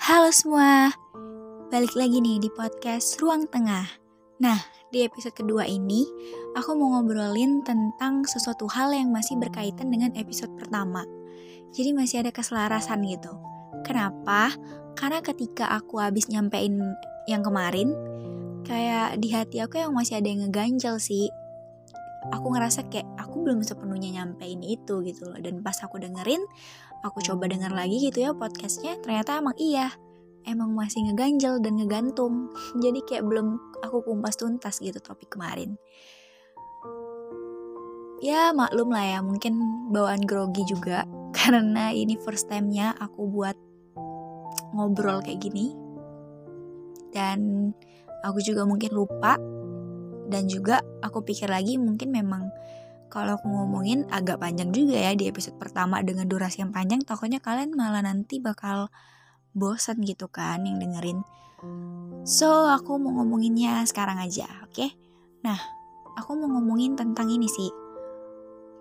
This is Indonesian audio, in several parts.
Halo semua, balik lagi nih di podcast Ruang Tengah. Nah, di episode kedua ini, aku mau ngobrolin tentang sesuatu hal yang masih berkaitan dengan episode pertama. Jadi masih ada keselarasan gitu. Kenapa? Karena ketika aku habis nyampein yang kemarin, kayak di hati aku yang masih ada yang ngeganjel sih. Aku ngerasa kayak aku belum sepenuhnya nyampein itu gitu loh. Dan pas aku dengerin, aku coba denger lagi gitu ya podcastnya ternyata emang iya. Emang masih ngeganjel dan ngegantung. Jadi kayak belum aku kumpas tuntas gitu topik kemarin. Ya maklum lah ya mungkin bawaan grogi juga. Karena ini first time-nya aku buat ngobrol kayak gini. Dan aku juga mungkin lupa. Dan juga aku pikir lagi mungkin memang kalau aku ngomongin agak panjang juga ya di episode pertama dengan durasi yang panjang, takutnya kalian malah nanti bakal bosan gitu kan yang dengerin. So, aku mau ngomonginnya sekarang aja, oke? Okay? Nah, aku mau ngomongin tentang ini sih.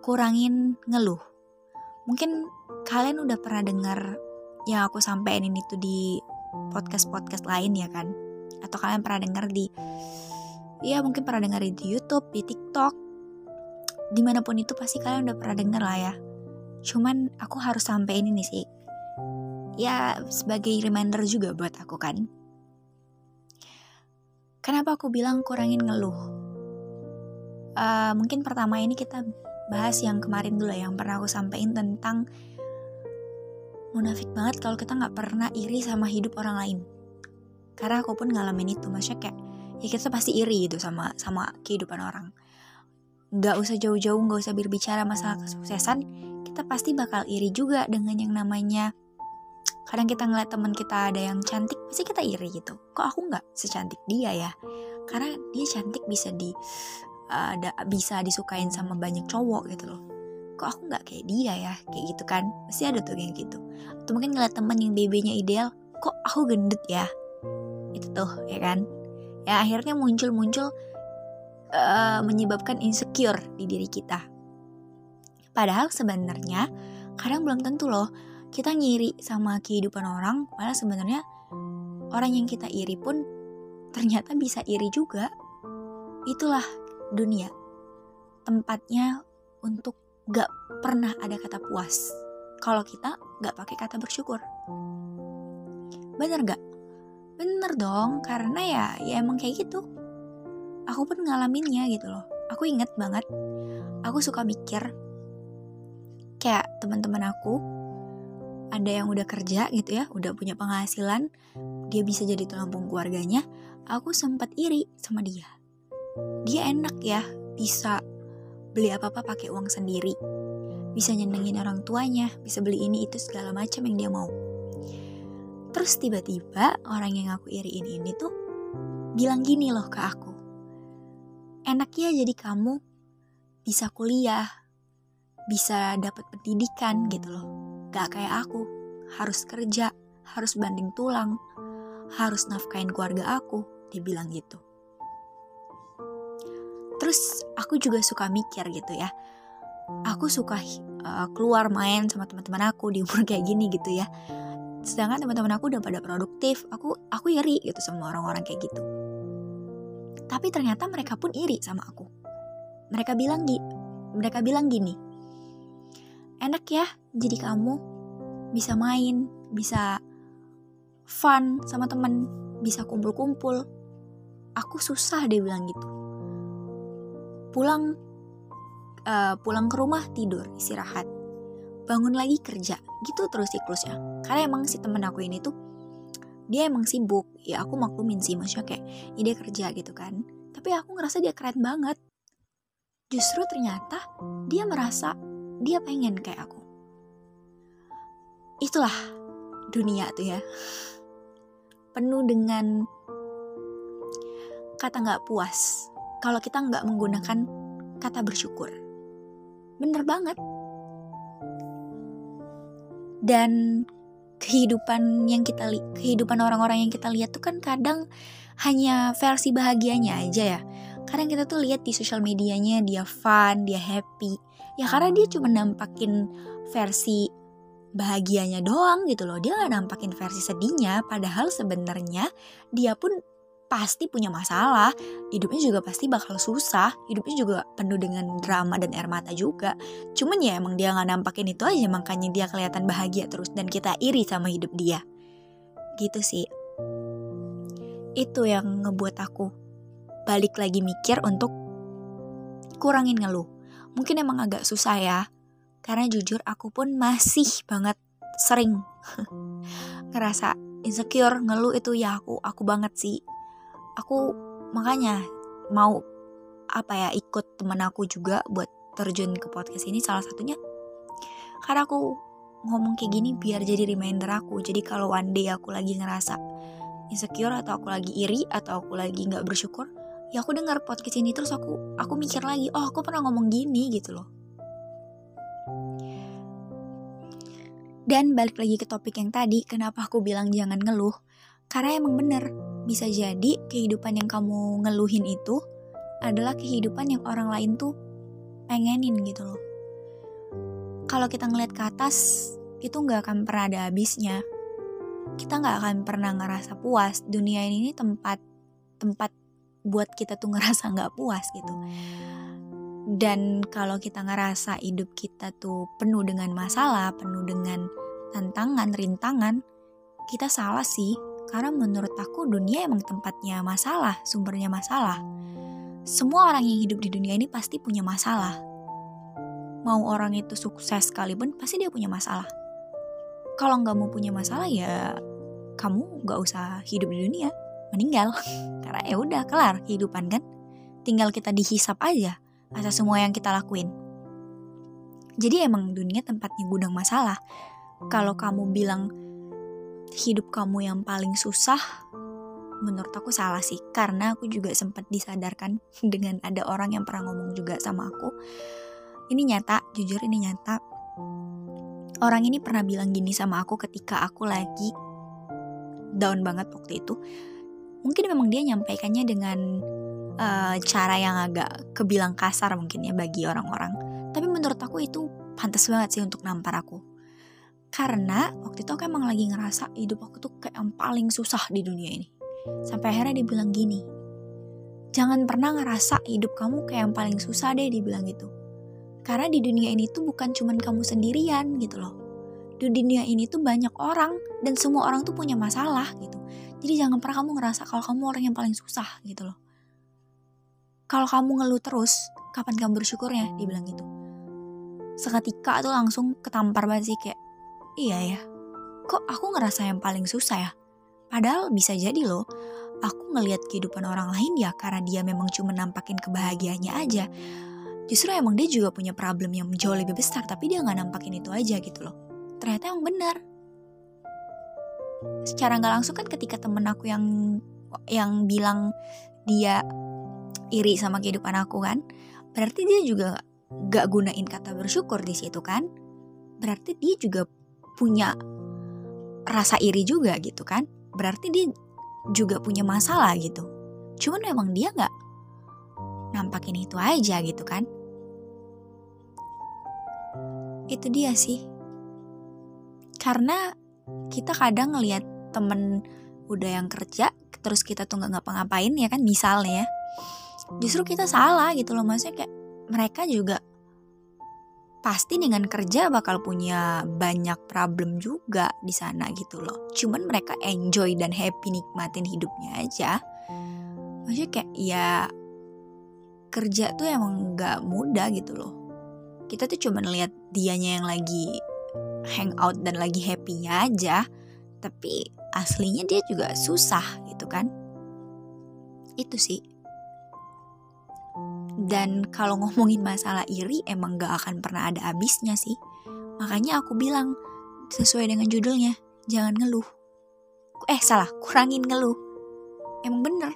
Kurangin ngeluh. Mungkin kalian udah pernah denger yang aku sampein ini tuh di podcast-podcast lain ya kan? Atau kalian pernah denger di ya mungkin pernah denger di YouTube, di TikTok, di mana pun itu pasti kalian udah pernah denger lah ya. Cuman aku harus sampai ini sih. Ya sebagai reminder juga buat aku kan. Kenapa aku bilang kurangin ngeluh? Uh, mungkin pertama ini kita bahas yang kemarin dulu ya, yang pernah aku sampaikan tentang munafik banget kalau kita nggak pernah iri sama hidup orang lain. Karena aku pun ngalamin itu, maksudnya kayak ya kita pasti iri gitu sama sama kehidupan orang nggak usah jauh-jauh nggak usah berbicara masalah kesuksesan kita pasti bakal iri juga dengan yang namanya kadang kita ngeliat teman kita ada yang cantik pasti kita iri gitu. Kok aku nggak secantik dia ya? Karena dia cantik bisa di uh, bisa disukain sama banyak cowok gitu loh. Kok aku nggak kayak dia ya? Kayak gitu kan? Pasti ada tuh kayak gitu. Atau mungkin ngeliat temen yang BB-nya ideal kok aku gendut ya? Itu tuh ya kan? Ya akhirnya muncul-muncul uh, menyebabkan insecure di diri kita. Padahal sebenarnya kadang belum tentu loh kita ngiri sama kehidupan orang, padahal sebenarnya orang yang kita iri pun ternyata bisa iri juga. Itulah dunia. Tempatnya untuk gak pernah ada kata puas. Kalau kita gak pakai kata bersyukur. Bener gak? Bener dong, karena ya, ya emang kayak gitu aku pun ngalaminnya gitu loh. Aku inget banget. Aku suka mikir kayak teman-teman aku ada yang udah kerja gitu ya udah punya penghasilan dia bisa jadi tulang punggung keluarganya aku sempat iri sama dia. Dia enak ya bisa beli apa-apa pakai uang sendiri. Bisa nyenengin orang tuanya bisa beli ini itu segala macam yang dia mau. Terus tiba-tiba orang yang aku iriin ini tuh bilang gini loh ke aku enak ya jadi kamu bisa kuliah, bisa dapat pendidikan gitu loh. Gak kayak aku, harus kerja, harus banding tulang, harus nafkain keluarga aku, dia bilang gitu. Terus aku juga suka mikir gitu ya. Aku suka uh, keluar main sama teman-teman aku di umur kayak gini gitu ya. Sedangkan teman-teman aku udah pada produktif, aku aku iri gitu sama orang-orang kayak gitu tapi ternyata mereka pun iri sama aku. Mereka bilang di mereka bilang gini. Enak ya jadi kamu bisa main, bisa fun sama temen, bisa kumpul-kumpul. Aku susah dia bilang gitu. Pulang uh, pulang ke rumah tidur, istirahat. Bangun lagi kerja, gitu terus siklusnya. Karena emang si temen aku ini tuh dia emang sibuk. Ya aku maklumin sih maksudnya kayak ya dia kerja gitu kan. Tapi aku ngerasa dia keren banget. Justru ternyata dia merasa dia pengen kayak aku. Itulah dunia tuh ya. Penuh dengan kata nggak puas kalau kita nggak menggunakan kata bersyukur. Bener banget. Dan kehidupan yang kita li kehidupan orang-orang yang kita lihat tuh kan kadang hanya versi bahagianya aja ya. Kadang kita tuh lihat di sosial medianya dia fun, dia happy. Ya karena dia cuma nampakin versi bahagianya doang gitu loh dia nggak nampakin versi sedihnya padahal sebenarnya dia pun pasti punya masalah, hidupnya juga pasti bakal susah, hidupnya juga penuh dengan drama dan air mata juga. Cuman ya emang dia nggak nampakin itu aja, makanya dia kelihatan bahagia terus dan kita iri sama hidup dia. Gitu sih. Itu yang ngebuat aku balik lagi mikir untuk kurangin ngeluh. Mungkin emang agak susah ya, karena jujur aku pun masih banget sering ngerasa insecure, ngeluh itu ya aku, aku banget sih aku makanya mau apa ya ikut temen aku juga buat terjun ke podcast ini salah satunya. Karena aku ngomong kayak gini biar jadi reminder aku. Jadi kalau one day aku lagi ngerasa insecure atau aku lagi iri atau aku lagi nggak bersyukur ya aku dengar podcast ini terus aku aku mikir lagi oh aku pernah ngomong gini gitu loh. Dan balik lagi ke topik yang tadi kenapa aku bilang jangan ngeluh? Karena emang bener bisa jadi kehidupan yang kamu ngeluhin itu adalah kehidupan yang orang lain tuh pengenin gitu loh. Kalau kita ngeliat ke atas, itu nggak akan pernah ada habisnya. Kita nggak akan pernah ngerasa puas. Dunia ini tempat tempat buat kita tuh ngerasa nggak puas gitu. Dan kalau kita ngerasa hidup kita tuh penuh dengan masalah, penuh dengan tantangan, rintangan, kita salah sih karena menurut aku dunia emang tempatnya masalah, sumbernya masalah. Semua orang yang hidup di dunia ini pasti punya masalah. Mau orang itu sukses sekalipun pasti dia punya masalah. Kalau nggak mau punya masalah ya kamu nggak usah hidup di dunia, meninggal. Karena ya udah kelar kehidupan kan. Tinggal kita dihisap aja atas semua yang kita lakuin. Jadi emang dunia tempatnya gudang masalah. Kalau kamu bilang hidup kamu yang paling susah? Menurut aku salah sih karena aku juga sempat disadarkan dengan ada orang yang pernah ngomong juga sama aku. Ini nyata jujur ini nyata. Orang ini pernah bilang gini sama aku ketika aku lagi down banget waktu itu. Mungkin memang dia nyampaikannya dengan uh, cara yang agak kebilang kasar mungkin ya bagi orang-orang. Tapi menurut aku itu pantas banget sih untuk nampar aku karena waktu itu aku emang lagi ngerasa hidup aku tuh kayak yang paling susah di dunia ini. Sampai akhirnya dia bilang gini, jangan pernah ngerasa hidup kamu kayak yang paling susah deh dibilang gitu. Karena di dunia ini tuh bukan cuman kamu sendirian gitu loh. Di dunia ini tuh banyak orang dan semua orang tuh punya masalah gitu. Jadi jangan pernah kamu ngerasa kalau kamu orang yang paling susah gitu loh. Kalau kamu ngeluh terus, kapan kamu bersyukurnya? Dia bilang gitu. Seketika tuh langsung ketampar banget sih kayak Iya ya, kok aku ngerasa yang paling susah ya? Padahal bisa jadi loh, aku ngelihat kehidupan orang lain ya karena dia memang cuma nampakin kebahagiaannya aja. Justru emang dia juga punya problem yang jauh lebih besar, tapi dia nggak nampakin itu aja gitu loh. Ternyata emang benar. Secara nggak langsung kan ketika temen aku yang yang bilang dia iri sama kehidupan aku kan, berarti dia juga gak gunain kata bersyukur di situ kan. Berarti dia juga punya rasa iri juga gitu kan. Berarti dia juga punya masalah gitu. Cuman memang dia nggak nampakin itu aja gitu kan. Itu dia sih. Karena kita kadang ngelihat temen udah yang kerja terus kita tuh nggak ngapa-ngapain ya kan misalnya. Ya justru kita salah gitu loh maksudnya kayak mereka juga pasti dengan kerja bakal punya banyak problem juga di sana gitu loh. Cuman mereka enjoy dan happy nikmatin hidupnya aja. Maksudnya kayak ya kerja tuh emang gak mudah gitu loh. Kita tuh cuma lihat dianya yang lagi hangout dan lagi happynya aja. Tapi aslinya dia juga susah gitu kan. Itu sih dan kalau ngomongin masalah iri emang gak akan pernah ada habisnya sih. Makanya aku bilang sesuai dengan judulnya, jangan ngeluh. Eh salah, kurangin ngeluh. Emang bener,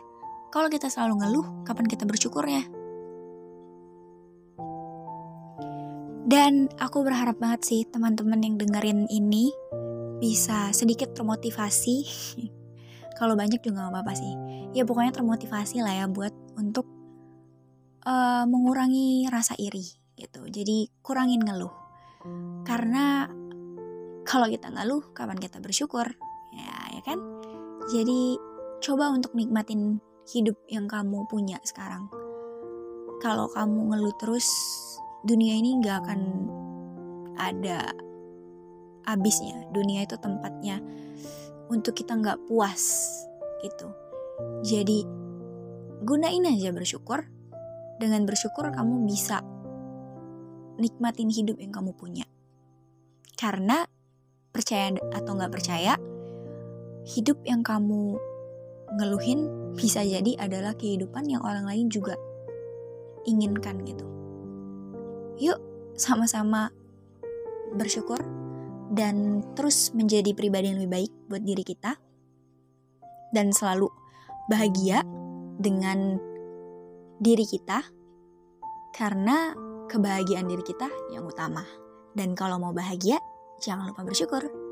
kalau kita selalu ngeluh, kapan kita bersyukurnya? Dan aku berharap banget sih teman-teman yang dengerin ini bisa sedikit termotivasi. kalau banyak juga gak apa-apa sih. Ya pokoknya termotivasi lah ya buat untuk uh, mengurangi rasa iri gitu. Jadi kurangin ngeluh. Karena kalau kita ngeluh kapan kita bersyukur? Ya ya kan? Jadi coba untuk nikmatin hidup yang kamu punya sekarang. Kalau kamu ngeluh terus dunia ini nggak akan ada habisnya. Dunia itu tempatnya untuk kita nggak puas gitu. Jadi gunain aja bersyukur dengan bersyukur kamu bisa nikmatin hidup yang kamu punya. Karena percaya atau nggak percaya hidup yang kamu ngeluhin bisa jadi adalah kehidupan yang orang lain juga inginkan gitu. Yuk sama-sama bersyukur dan terus menjadi pribadi yang lebih baik buat diri kita. Dan selalu bahagia dengan diri kita karena kebahagiaan diri kita yang utama. Dan kalau mau bahagia, jangan lupa bersyukur.